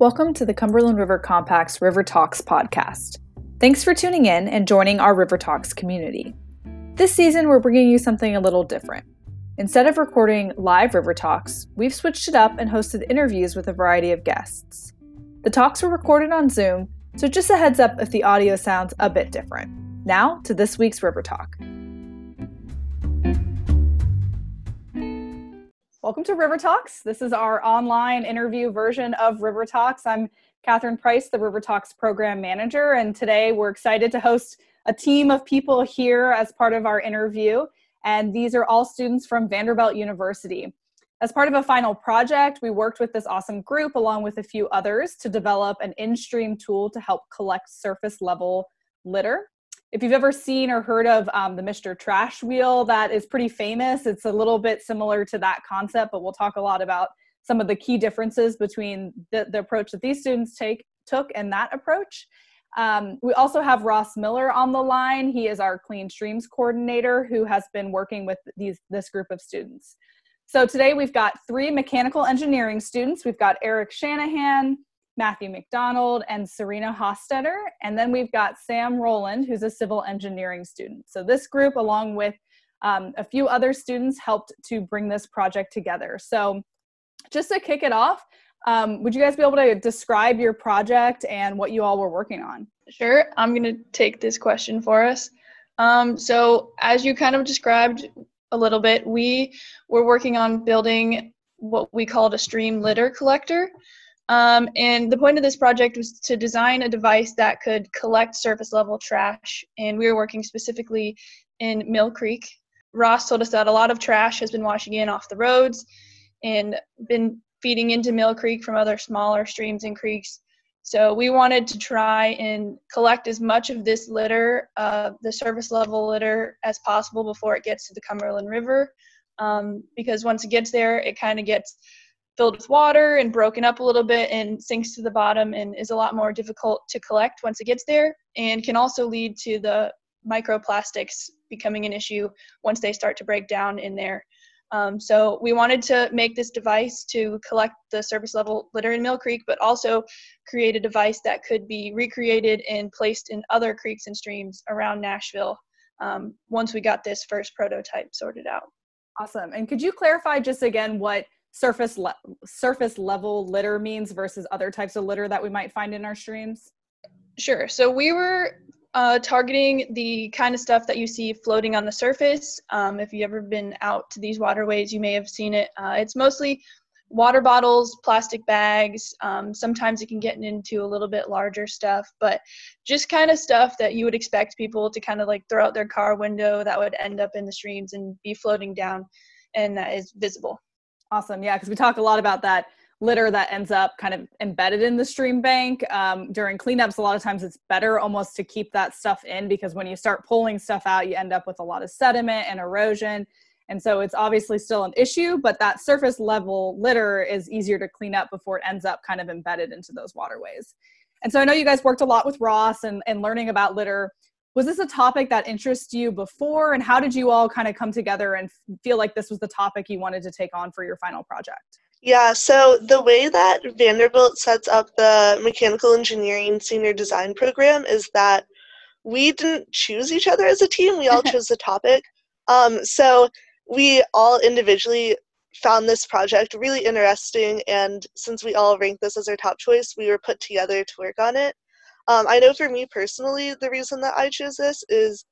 Welcome to the Cumberland River Compact's River Talks podcast. Thanks for tuning in and joining our River Talks community. This season, we're bringing you something a little different. Instead of recording live River Talks, we've switched it up and hosted interviews with a variety of guests. The talks were recorded on Zoom, so just a heads up if the audio sounds a bit different. Now to this week's River Talk. Welcome to River Talks. This is our online interview version of River Talks. I'm Catherine Price, the River Talks program manager, and today we're excited to host a team of people here as part of our interview. And these are all students from Vanderbilt University. As part of a final project, we worked with this awesome group along with a few others to develop an in stream tool to help collect surface level litter if you've ever seen or heard of um, the Mr. Trash Wheel, that is pretty famous. It's a little bit similar to that concept, but we'll talk a lot about some of the key differences between the, the approach that these students take took and that approach. Um, we also have Ross Miller on the line. He is our Clean Streams coordinator who has been working with these this group of students. So today we've got three mechanical engineering students. We've got Eric Shanahan, Matthew McDonald, and Serena Hostetter. And then we've got Sam Rowland, who's a civil engineering student. So this group, along with um, a few other students, helped to bring this project together. So just to kick it off, um, would you guys be able to describe your project and what you all were working on? Sure, I'm going to take this question for us. Um, so, as you kind of described a little bit, we were working on building what we called a stream litter collector. Um, and the point of this project was to design a device that could collect surface level trash. And we were working specifically in Mill Creek. Ross told us that a lot of trash has been washing in off the roads and been feeding into Mill Creek from other smaller streams and creeks. So we wanted to try and collect as much of this litter, uh, the surface level litter, as possible before it gets to the Cumberland River. Um, because once it gets there, it kind of gets filled with water and broken up a little bit and sinks to the bottom and is a lot more difficult to collect once it gets there and can also lead to the microplastics becoming an issue once they start to break down in there. Um, so we wanted to make this device to collect the surface level litter in Mill Creek, but also create a device that could be recreated and placed in other creeks and streams around Nashville um, once we got this first prototype sorted out. Awesome. And could you clarify just again what surface le- surface level litter means versus other types of litter that we might find in our streams? Sure. So we were uh, targeting the kind of stuff that you see floating on the surface. Um, if you've ever been out to these waterways, you may have seen it. Uh, it's mostly water bottles, plastic bags. Um, sometimes it can get into a little bit larger stuff, but just kind of stuff that you would expect people to kind of like throw out their car window that would end up in the streams and be floating down and that is visible. Awesome. Yeah, because we talk a lot about that litter that ends up kind of embedded in the stream bank um, during cleanups. A lot of times it's better almost to keep that stuff in because when you start pulling stuff out, you end up with a lot of sediment and erosion. And so it's obviously still an issue, but that surface level litter is easier to clean up before it ends up kind of embedded into those waterways. And so I know you guys worked a lot with Ross and, and learning about litter was this a topic that interests you before? And how did you all kind of come together and feel like this was the topic you wanted to take on for your final project? Yeah so the way that vanderbilt sets up the mechanical engineering senior design program is that we didn't choose each other as a team we all chose the topic. Um, so we all individually found this project really interesting and since we all ranked this as our top choice we were put together to work on it um, I know for me personally, the reason that I choose this is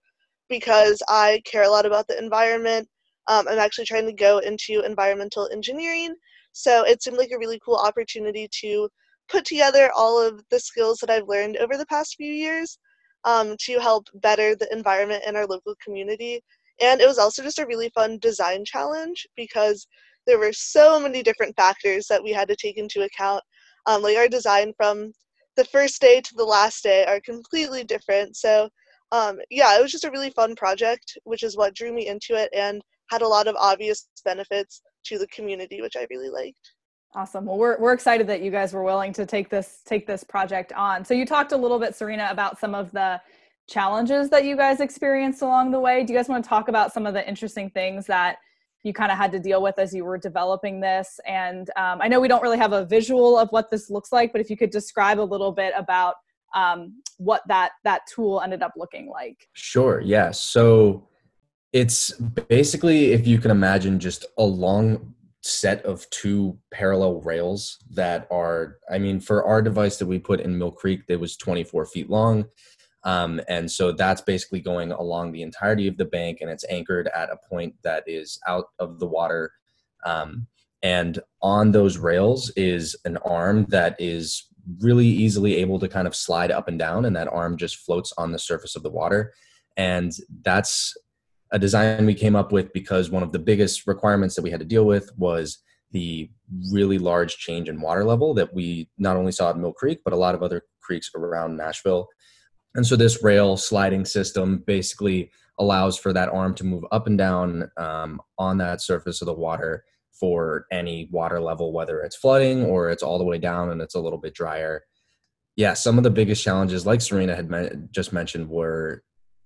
because I care a lot about the environment. Um, I'm actually trying to go into environmental engineering, so it seemed like a really cool opportunity to put together all of the skills that I've learned over the past few years um, to help better the environment in our local community. And it was also just a really fun design challenge because there were so many different factors that we had to take into account. Um, like our design from the first day to the last day are completely different. So um, yeah, it was just a really fun project, which is what drew me into it and had a lot of obvious benefits to the community, which I really liked. Awesome. Well, we're, we're excited that you guys were willing to take this take this project on. So you talked a little bit, Serena, about some of the challenges that you guys experienced along the way. Do you guys want to talk about some of the interesting things that you kind of had to deal with as you were developing this. And um, I know we don't really have a visual of what this looks like, but if you could describe a little bit about um, what that that tool ended up looking like. Sure. Yeah. So it's basically if you can imagine just a long set of two parallel rails that are i mean for our device that we put in mill creek that was 24 feet long um, and so that's basically going along the entirety of the bank and it's anchored at a point that is out of the water um, and on those rails is an arm that is really easily able to kind of slide up and down and that arm just floats on the surface of the water and that's a design we came up with because one of the biggest requirements that we had to deal with was the really large change in water level that we not only saw at Mill Creek, but a lot of other creeks around Nashville. And so this rail sliding system basically allows for that arm to move up and down um, on that surface of the water for any water level, whether it's flooding or it's all the way down and it's a little bit drier. Yeah, some of the biggest challenges, like Serena had just mentioned, were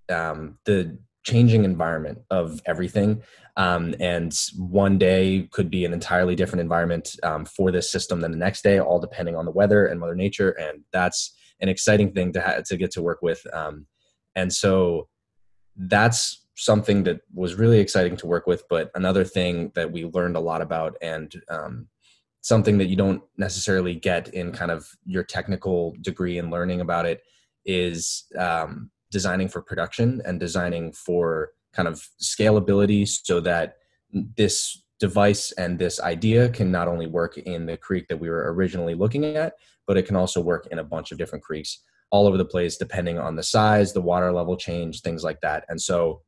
um, the changing environment of everything. Um, and one day could be an entirely different environment um, for this system than the next day, all depending on the weather and Mother Nature. And that's an exciting thing to ha- to get to work with. Um, and so that's something that was really exciting to work with. But another thing that we learned a lot about and um, something that you don't necessarily get in kind of your technical degree and learning about it is um, designing for production and designing for kind of scalability so that this device and this idea can not only work in the creek that we were originally looking at, but it can also work in a bunch of different creeks all over the place, depending on the size, the water level change, things like that. And so,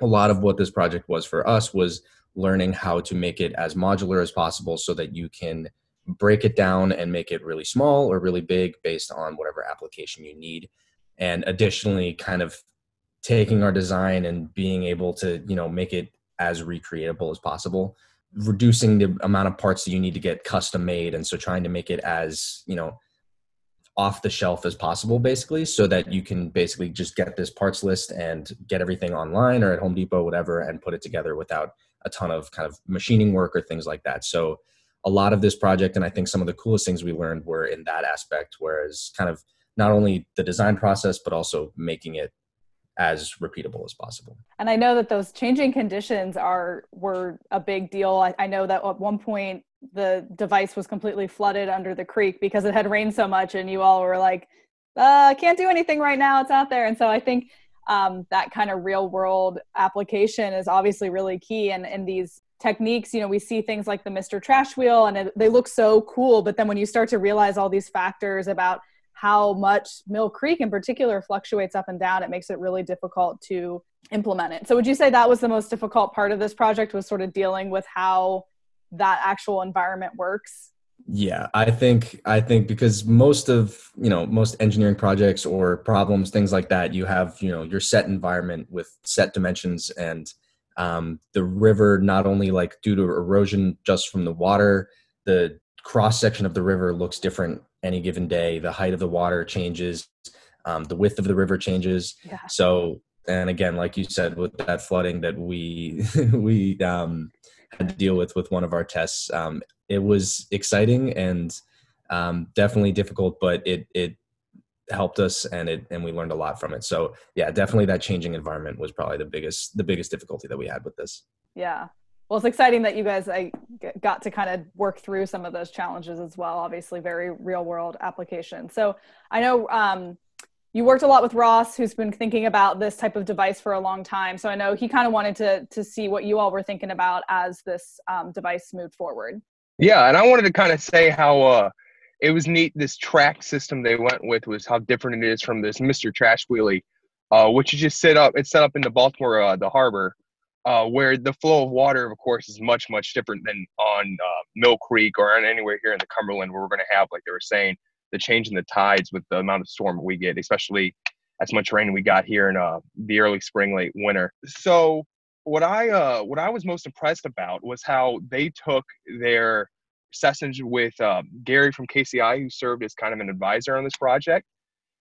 a lot of what this project was for us was learning how to make it as modular as possible so that you can break it down and make it really small or really big based on whatever application you need and additionally kind of taking our design and being able to you know make it as recreatable as possible reducing the amount of parts that you need to get custom made and so trying to make it as you know off the shelf as possible basically so that you can basically just get this parts list and get everything online or at home depot whatever and put it together without a ton of kind of machining work or things like that. So a lot of this project and i think some of the coolest things we learned were in that aspect whereas kind of not only the design process but also making it as repeatable as possible. And I know that those changing conditions are were a big deal. I, I, know that at one point the device was completely flooded under the creek because it had rained so much, and you all were like, uh, "Can't do anything right now. It's out there." And so I think um, that kind of real world application is obviously really key. And in these techniques, you know, we see things like the Mr. Trash Wheel, and it, they look so cool. But then when you start to realize all these factors about how much Mill Creek in particular fluctuates up and down, it makes it really difficult to implement it. So would you say that was the most difficult part of this project was sort of dealing with how that actual environment works? Yeah, I think I think because most of, you know, most engineering projects or problems things like that, you have, you know, your set environment with set dimensions and um, the river not only like due to erosion just from the water, the cross section of the river looks different any given day. The height of the water changes, um, the width of the river changes. Yeah. So, and again, like you said, with that flooding that we we um, had to deal with with one of our tests, um, it was exciting and um, definitely difficult, but it it helped us and it and we learned a lot from it. So yeah, definitely that changing environment was probably the biggest the biggest difficulty that we had with this. Yeah well it's exciting that you guys I got to kind of work through some of those challenges as well obviously very real world application. So i know um, you worked a lot with ross who's been thinking about this type of device for a long time. So i know he kind of wanted to to see what you all were thinking about as this um, device moved forward. Yeah and i wanted to kind of say how uh, it was neat this track system they went with was how different it is from this mr trash wheelie uh, which is just set up it's set up in the baltimore uh, the harbor uh, where the flow of water, of course, is much, much different than on uh, Mill Creek or on anywhere here in the Cumberland where we're going to have, like they were saying, the change in the tides with the amount of storm we get, especially as much rain we got here in uh, the early spring, late winter. So what I uh, what I was most impressed about was how they took their sessions with uh, Gary from KCI, who served as kind of an advisor on this project,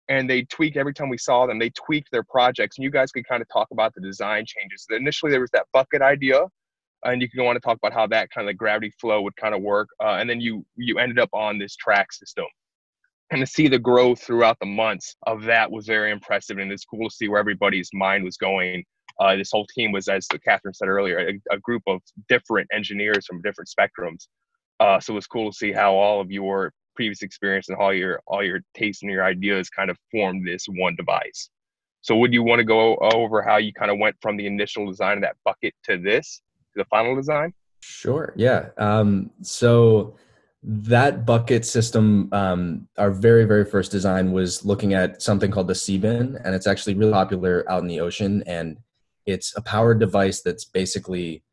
and they tweaked every time we saw them they tweaked their projects and you guys could kind of talk about the design changes initially there was that bucket idea and you can go on to talk about how that kind of gravity flow would kind of work. Uh, and then you you ended up on this track system. And to see the growth throughout the months of that was very impressive, and it's cool to see where everybody's mind was going. Uh, this whole team was, as Catherine said earlier, a, a group of different engineers from different spectrums. Uh, so it was cool to see how all of your previous experience and all your all your tastes and your ideas kind of formed this one device. So would you want to go over how you kind of went from the initial design of that bucket to this, to the final design? Sure. Yeah. Um, so that bucket system, um, our very, very first design was looking at something called the Seabin, and it's actually really popular out in the ocean. And it's a powered device that's basically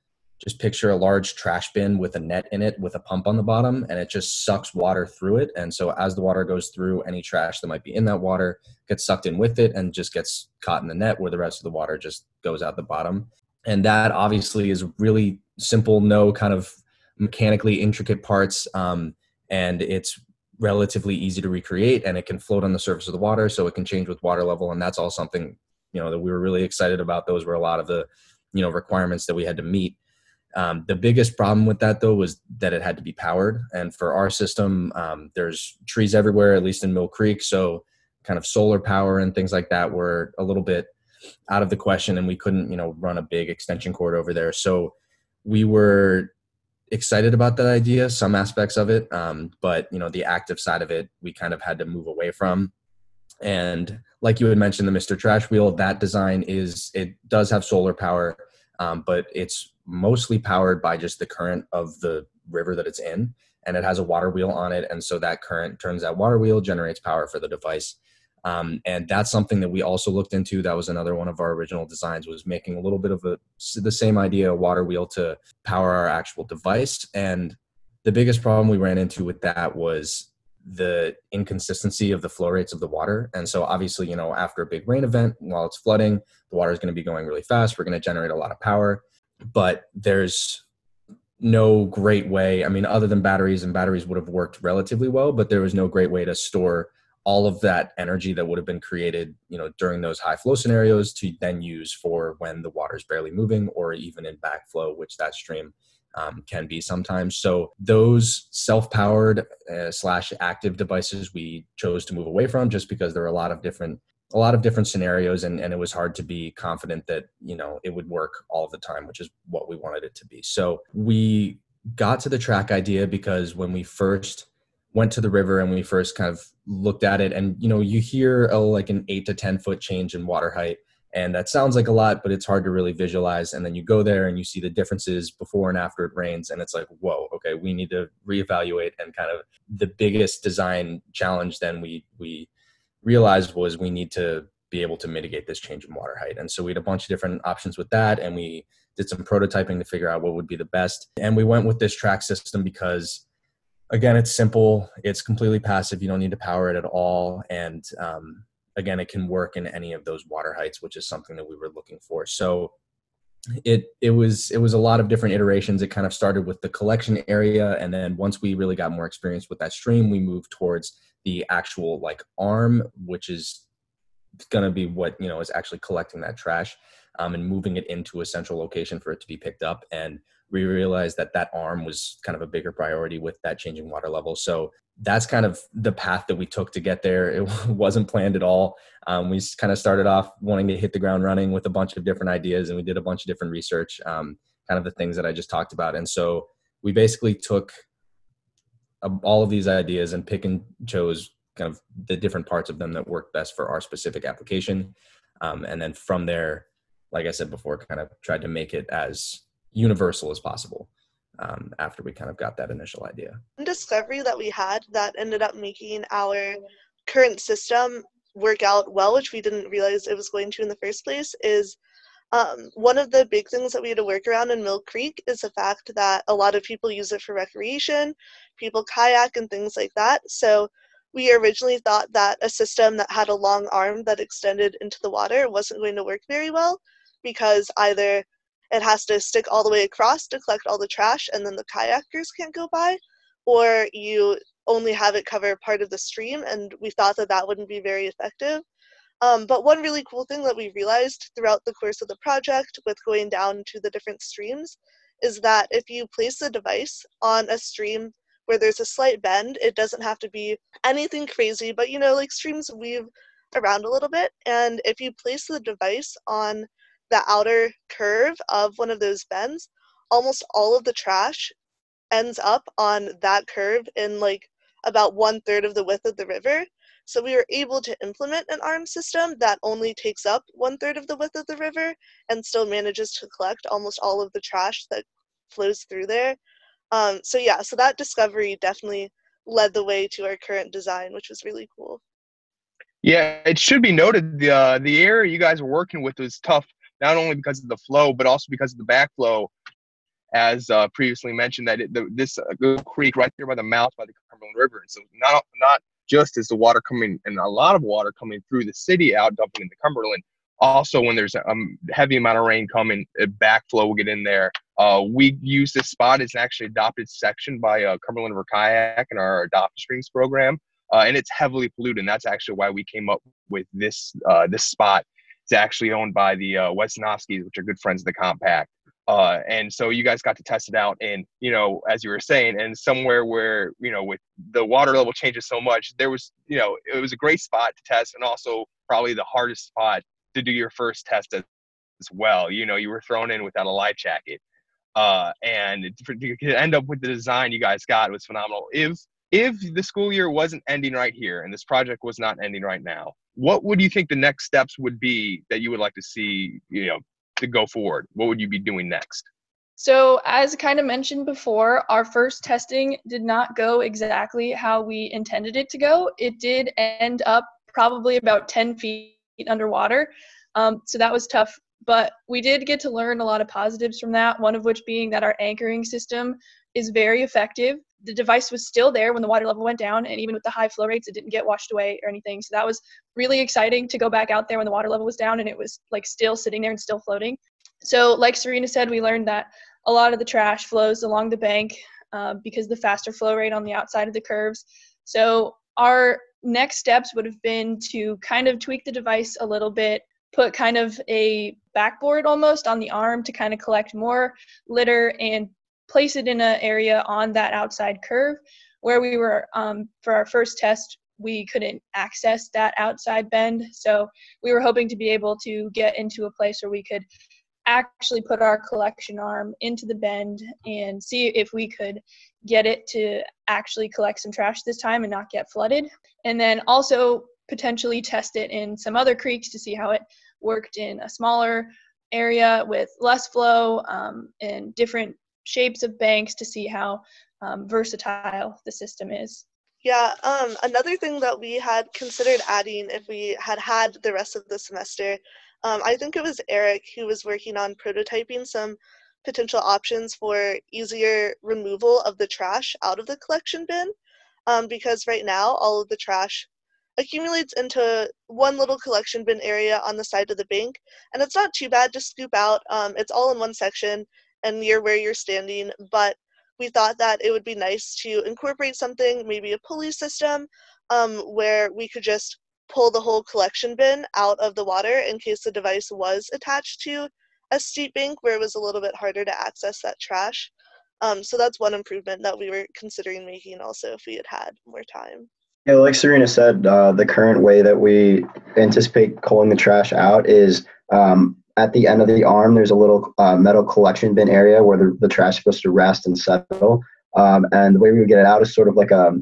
just picture a large trash bin with a net in it with a pump on the bottom and it just sucks water through it. And so as the water goes through any trash that might be in that water gets sucked in with it and just gets caught in the net where the rest of the water just goes out the bottom. And that obviously is really simple no kind of mechanically intricate parts um, and it's relatively easy to recreate and it can float on the surface of the water so it can change with water level and that's all something you know that we were really excited about. Those were a lot of the you know requirements that we had to meet um, the biggest problem with that though was that it had to be powered. And for our system um, there's trees everywhere at least in mill creek. So kind of solar power and things like that were a little bit out of the question and we couldn't you know run a big extension cord over there. So we were excited about that idea some aspects of it um, but you know the active side of it we kind of had to move away from. And like you had mentioned the mr trash wheel that design is it does have solar power um, but it's mostly powered by just the current of the river that it's in and it has a water wheel on it and so that current turns that water wheel generates power for the device. Um, and that's something that we also looked into. That was another one of our original designs was making a little bit of a the same idea a water wheel to power our actual device. And the biggest problem we ran into with that was the inconsistency of the flow rates of the water. And so obviously you know after a big rain event while it's flooding the water is going to be going really fast. We're going to generate a lot of power. But there's no great way i mean other than batteries and batteries would have worked relatively well but there was no great way to store all of that energy that would have been created you know during those high flow scenarios to then use for when the water is barely moving or even in backflow which that stream um, can be sometimes. So those self-powered uh, slash active devices we chose to move away from just because there are a lot of different a lot of different scenarios and, and it was hard to be confident that you know it would work all the time which is what we wanted it to be. So we got to the track idea because when we first went to the river and we first kind of looked at it and you know you hear oh like an eight to ten foot change in water height and that sounds like a lot but it's hard to really visualize and then you go there and you see the differences before and after it rains and it's like whoa okay we need to reevaluate and kind of the biggest design challenge then we we realized was we need to be able to mitigate this change in water height. And so we had a bunch of different options with that. And we did some prototyping to figure out what would be the best. And we went with this track system because, again, it's simple, it's completely passive. You don't need to power it at all. And um, again, it can work in any of those water heights, which is something that we were looking for. So it it was it was a lot of different iterations it kind of started with the collection area and then once we really got more experience with that stream we moved towards the actual like arm, which is going to be what you know is actually collecting that trash um, and moving it into a central location for it to be picked up. And we realized that that arm was kind of a bigger priority with that changing water level. So that's kind of the path that we took to get there. It wasn't planned at all. Um, we kind of started off wanting to hit the ground running with a bunch of different ideas, and we did a bunch of different research, um, kind of the things that I just talked about. And so we basically took all of these ideas and pick and chose kind of the different parts of them that worked best for our specific application. Um, and then from there, like I said before, kind of tried to make it as universal as possible um, after we kind of got that initial idea. One discovery that we had that ended up making our current system work out well, which we didn't realize it was going to in the first place, is um, one of the big things that we had to work around in Mill Creek is the fact that a lot of people use it for recreation, people kayak and things like that. So we originally thought that a system that had a long arm that extended into the water wasn't going to work very well because either it has to stick all the way across to collect all the trash and then the kayakers can't go by, or you only have it cover part of the stream, and we thought that that wouldn't be very effective. Um, but one really cool thing that we realized throughout the course of the project with going down to the different streams is that if you place the device on a stream where there's a slight bend, it doesn't have to be anything crazy, but you know, like streams weave around a little bit. And if you place the device on the outer curve of one of those bends, almost all of the trash ends up on that curve in like about one third of the width of the river. So we were able to implement an arm system that only takes up one third of the width of the river and still manages to collect almost all of the trash that flows through there. Um, so yeah, so that discovery definitely led the way to our current design, which was really cool. Yeah, it should be noted the uh, the area you guys were working with was tough, not only because of the flow, but also because of the backflow. As uh, previously mentioned, that it, the, this uh, creek right there by the mouth by the Cumberland River, and so not not just is the water coming and a lot of water coming through the city out dumping into Cumberland. Also, when there's a um, heavy amount of rain coming, a backflow will get in there. Uh, we use this spot as an actually adopted section by uh, Cumberland River Kayak in our Adopt Streams program, uh, and it's heavily polluted. And that's actually why we came up with this uh, this spot. It's actually owned by the uh, Wesnowskis, which are good friends of the compact. Uh, and so you guys got to test it out and you know as you were saying and somewhere where you know with the water level changes so much there was you know it was a great spot to test and also probably the hardest spot to do your first test as, as well. You know you were thrown in without a life jacket. Uh, and to end up with the design you guys got was phenomenal. If if the school year wasn't ending right here and this project was not ending right now what would you think the next steps would be that you would like to see you know to go forward? What would you be doing next? So, as kind of mentioned before, our first testing did not go exactly how we intended it to go. It did end up probably about 10 feet underwater. Um, so, that was tough. But we did get to learn a lot of positives from that, one of which being that our anchoring system is very effective. The device was still there when the water level went down, and even with the high flow rates, it didn't get washed away or anything. So that was really exciting to go back out there when the water level was down and it was like still sitting there and still floating. So, like Serena said, we learned that a lot of the trash flows along the bank uh, because the faster flow rate on the outside of the curves. So, our next steps would have been to kind of tweak the device a little bit, put kind of a backboard almost on the arm to kind of collect more litter and place it in an area on that outside curve. Where we were um, for our first test we couldn't access that outside bend. So we were hoping to be able to get into a place where we could actually put our collection arm into the bend and see if we could get it to actually collect some trash this time and not get flooded. And then also potentially test it in some other creeks to see how it worked in a smaller area with less flow um, and different shapes of banks to see how um, versatile the system is. Yeah, um, another thing that we had considered adding if we had had the rest of the semester, um, I think it was Eric who was working on prototyping some potential options for easier removal of the trash out of the collection bin. Um, because right now, all of the trash accumulates into one little collection bin area on the side of the bank, and it's not too bad to scoop out. Um, it's all in one section, and near where you're standing, but we thought that it would be nice to incorporate something, maybe a pulley system, um, where we could just pull the whole collection bin out of the water in case the device was attached to a steep bank where it was a little bit harder to access that trash. Um, so that's one improvement that we were considering making also if we had had more time. Yeah, like Serena said, uh, the current way that we anticipate pulling the trash out is um, at the end of the arm, there's a little uh, metal collection bin area where the, the trash is supposed to rest and settle. Um, and the way we would get it out is sort of like a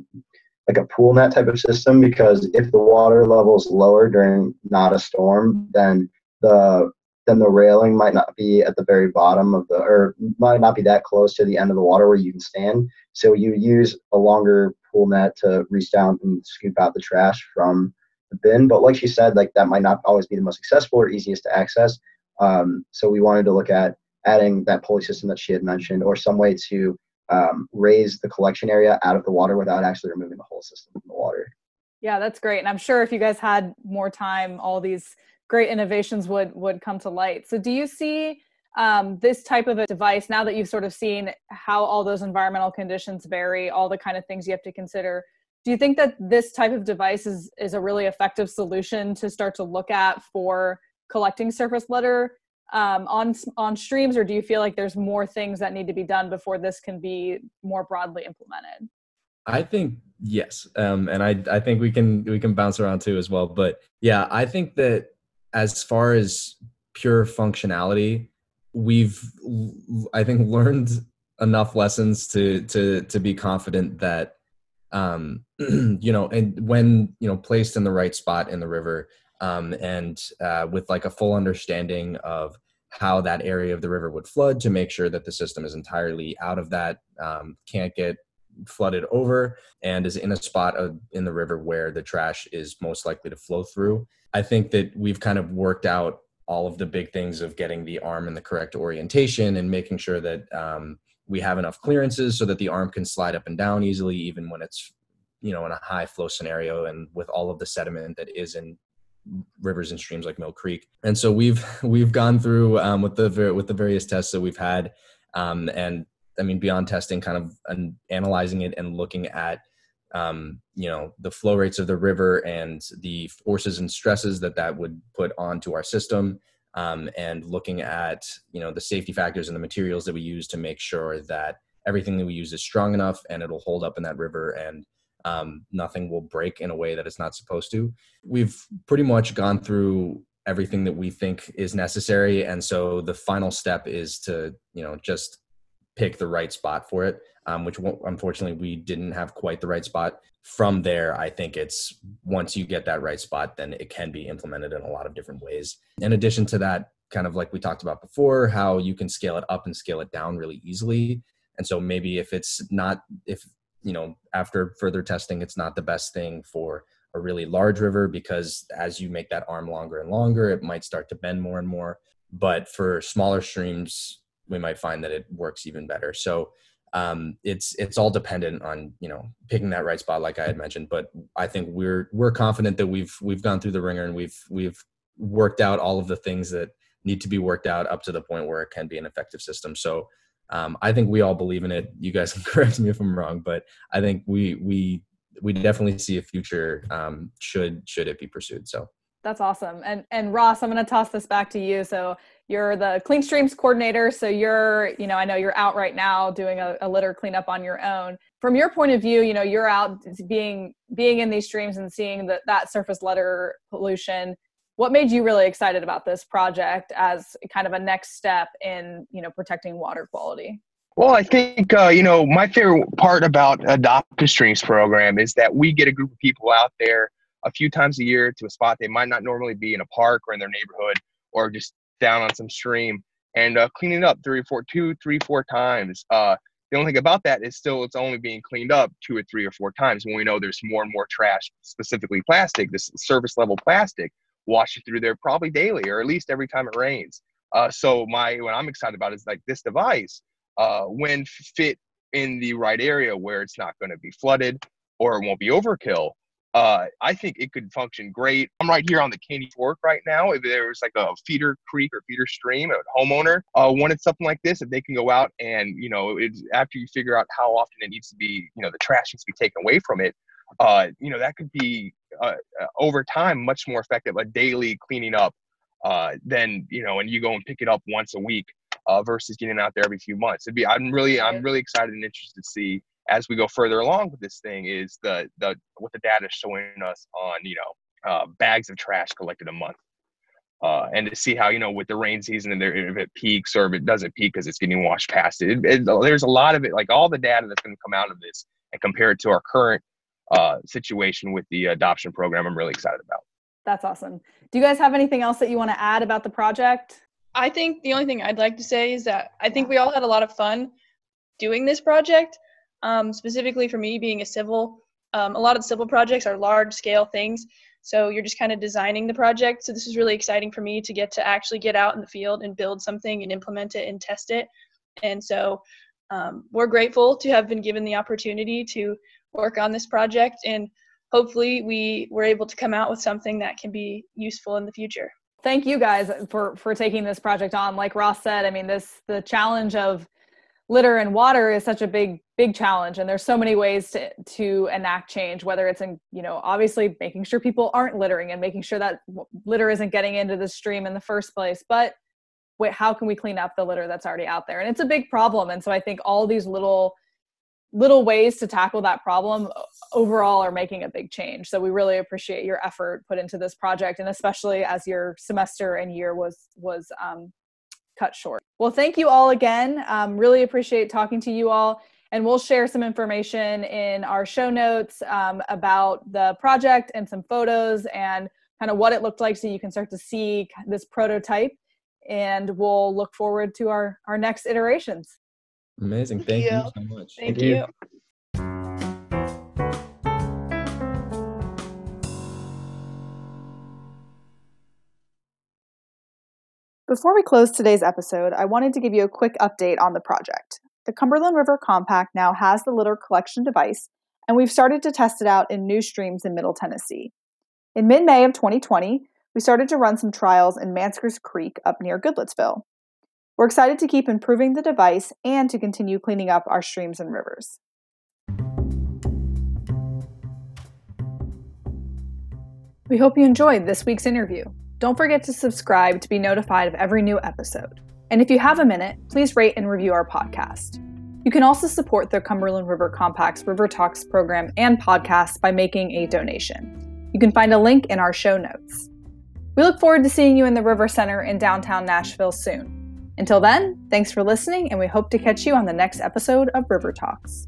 like a pool net type of system because if the water level is lower during not a storm, then the then the railing might not be at the very bottom of the or might not be that close to the end of the water where you can stand. So you use a longer pool net to reach down and scoop out the trash from the bin. But like she said, like that might not always be the most accessible or easiest to access. Um, so we wanted to look at adding that pulley system that she had mentioned, or some way to um, raise the collection area out of the water without actually removing the whole system from the water. Yeah, that's great. And I'm sure if you guys had more time, all these great innovations would would come to light. So do you see um, this type of a device now that you've sort of seen how all those environmental conditions vary, all the kind of things you have to consider? Do you think that this type of device is is a really effective solution to start to look at for collecting surface litter um, on on streams, or do you feel like there's more things that need to be done before this can be more broadly implemented? I think yes, um, and I I think we can we can bounce around too as well. But yeah, I think that as far as pure functionality, we've I think learned enough lessons to to to be confident that um, you know, and when you know placed in the right spot in the river, um, and uh, with like a full understanding of how that area of the river would flood to make sure that the system is entirely out of that, um, can't get flooded over, and is in a spot of, in the river where the trash is most likely to flow through. I think that we've kind of worked out all of the big things of getting the arm in the correct orientation and making sure that um, we have enough clearances so that the arm can slide up and down easily, even when it's you know in a high flow scenario and with all of the sediment that is in rivers and streams like Mill Creek. And so we've we've gone through um, with the with the various tests that we've had, um, and I mean beyond testing, kind of an, analyzing it and looking at um, you know the flow rates of the river and the forces and stresses that that would put onto our system. Um, and looking at you know the safety factors and the materials that we use to make sure that everything that we use is strong enough and it'll hold up in that river and um, nothing will break in a way that it's not supposed to. We've pretty much gone through everything that we think is necessary, and so the final step is to you know just pick the right spot for it. Um, which unfortunately we didn't have quite the right spot. From there, I think it's once you get that right spot, then it can be implemented in a lot of different ways. In addition to that, kind of like we talked about before, how you can scale it up and scale it down really easily. And so maybe if it's not if you know after further testing it's not the best thing for a really large river because as you make that arm longer and longer it might start to bend more and more. But for smaller streams we might find that it works even better. So um, it's it's all dependent on you know picking that right spot like i had mentioned. But i think we're we're confident that we've we've gone through the ringer and we've we've worked out all of the things that need to be worked out up to the point where it can be an effective system. So um, I think we all believe in it. You guys can correct me if I'm wrong, but I think we we we definitely see a future um, should should it be pursued. So that's awesome. And and Ross, I'm going to toss this back to you. So you're the Clean Streams coordinator. So you're you know I know you're out right now doing a, a litter cleanup on your own. From your point of view, you know you're out being being in these streams and seeing that that surface litter pollution what made you really excited about this project as kind of a next step in you know protecting water quality? Well i think uh, you know my favorite part about adopt a streams program is that we get a group of people out there a few times a year to a spot they might not normally be in a park or in their neighborhood or just down on some stream and uh, cleaning up three or four two three four times. Uh, the only thing about that is still it's only being cleaned up two or three or four times when we know there's more and more trash specifically plastic this surface level plastic wash it through there probably daily or at least every time it rains. Uh, so my what I'm excited about is like this device uh, when fit in the right area where it's not going to be flooded or it won't be overkill. Uh, I think it could function great. I'm right here on the Caney Fork right now. If there was like a feeder creek or feeder stream, a homeowner uh, wanted something like this, if they can go out and you know, it's after you figure out how often it needs to be, you know, the trash needs to be taken away from it. Uh, you know, that could be uh, uh, over time much more effective a daily cleaning up uh, than you know and you go and pick it up once a week uh, versus getting out there every few months it'd be i'm really i'm really excited and interested to see as we go further along with this thing is the the what the data is showing us on you know uh, bags of trash collected a month uh, and to see how you know with the rain season and there, if it peaks or if it doesn't peak because it's getting washed past it. It, it, there's a lot of it like all the data that's going to come out of this and compare it to our current uh, situation with the adoption program I'm really excited about. That's awesome. Do you guys have anything else that you want to add about the project? I think the only thing I'd like to say is that I think we all had a lot of fun doing this project. Um, specifically for me, being a civil, um, a lot of the civil projects are large scale things. So you're just kind of designing the project. So this is really exciting for me to get to actually get out in the field and build something and implement it and test it. And so um, we're grateful to have been given the opportunity to work on this project and hopefully we were able to come out with something that can be useful in the future. Thank you guys for for taking this project on. Like ross said i mean this the challenge of litter and water is such a big big challenge and there's so many ways to to enact change whether it's in you know obviously making sure people aren't littering and making sure that litter isn't getting into the stream in the first place but wait, how can we clean up the litter that's already out there? And it's a big problem and so i think all these little little ways to tackle that problem overall are making a big change. So we really appreciate your effort put into this project and especially as your semester and year was was um, cut short. Well thank you all again. Um, really appreciate talking to you all and we'll share some information in our show notes um, about the project and some photos and kind of what it looked like so you can start to see this prototype and we'll look forward to our our next iterations amazing thank, thank you. you. so much thank, thank you. you. Before we close today's episode, I wanted to give you a quick update on the project. The Cumberland River Compact now has the litter collection device, and we've started to test it out in new streams in Middle Tennessee. In mid May of 2020, we started to run some trials in Manskers Creek up near Goodlettsville. We're excited to keep improving the device and to continue cleaning up our streams and rivers. We hope you enjoyed this week's interview. Don't forget to subscribe to be notified of every new episode. And if you have a minute, please rate and review our podcast. You can also support the Cumberland River Compact's River Talks program and podcast by making a donation. You can find a link in our show notes. We look forward to seeing you in the River Center in downtown Nashville soon. Until then, thanks for listening, and we hope to catch you on the next episode of River Talks.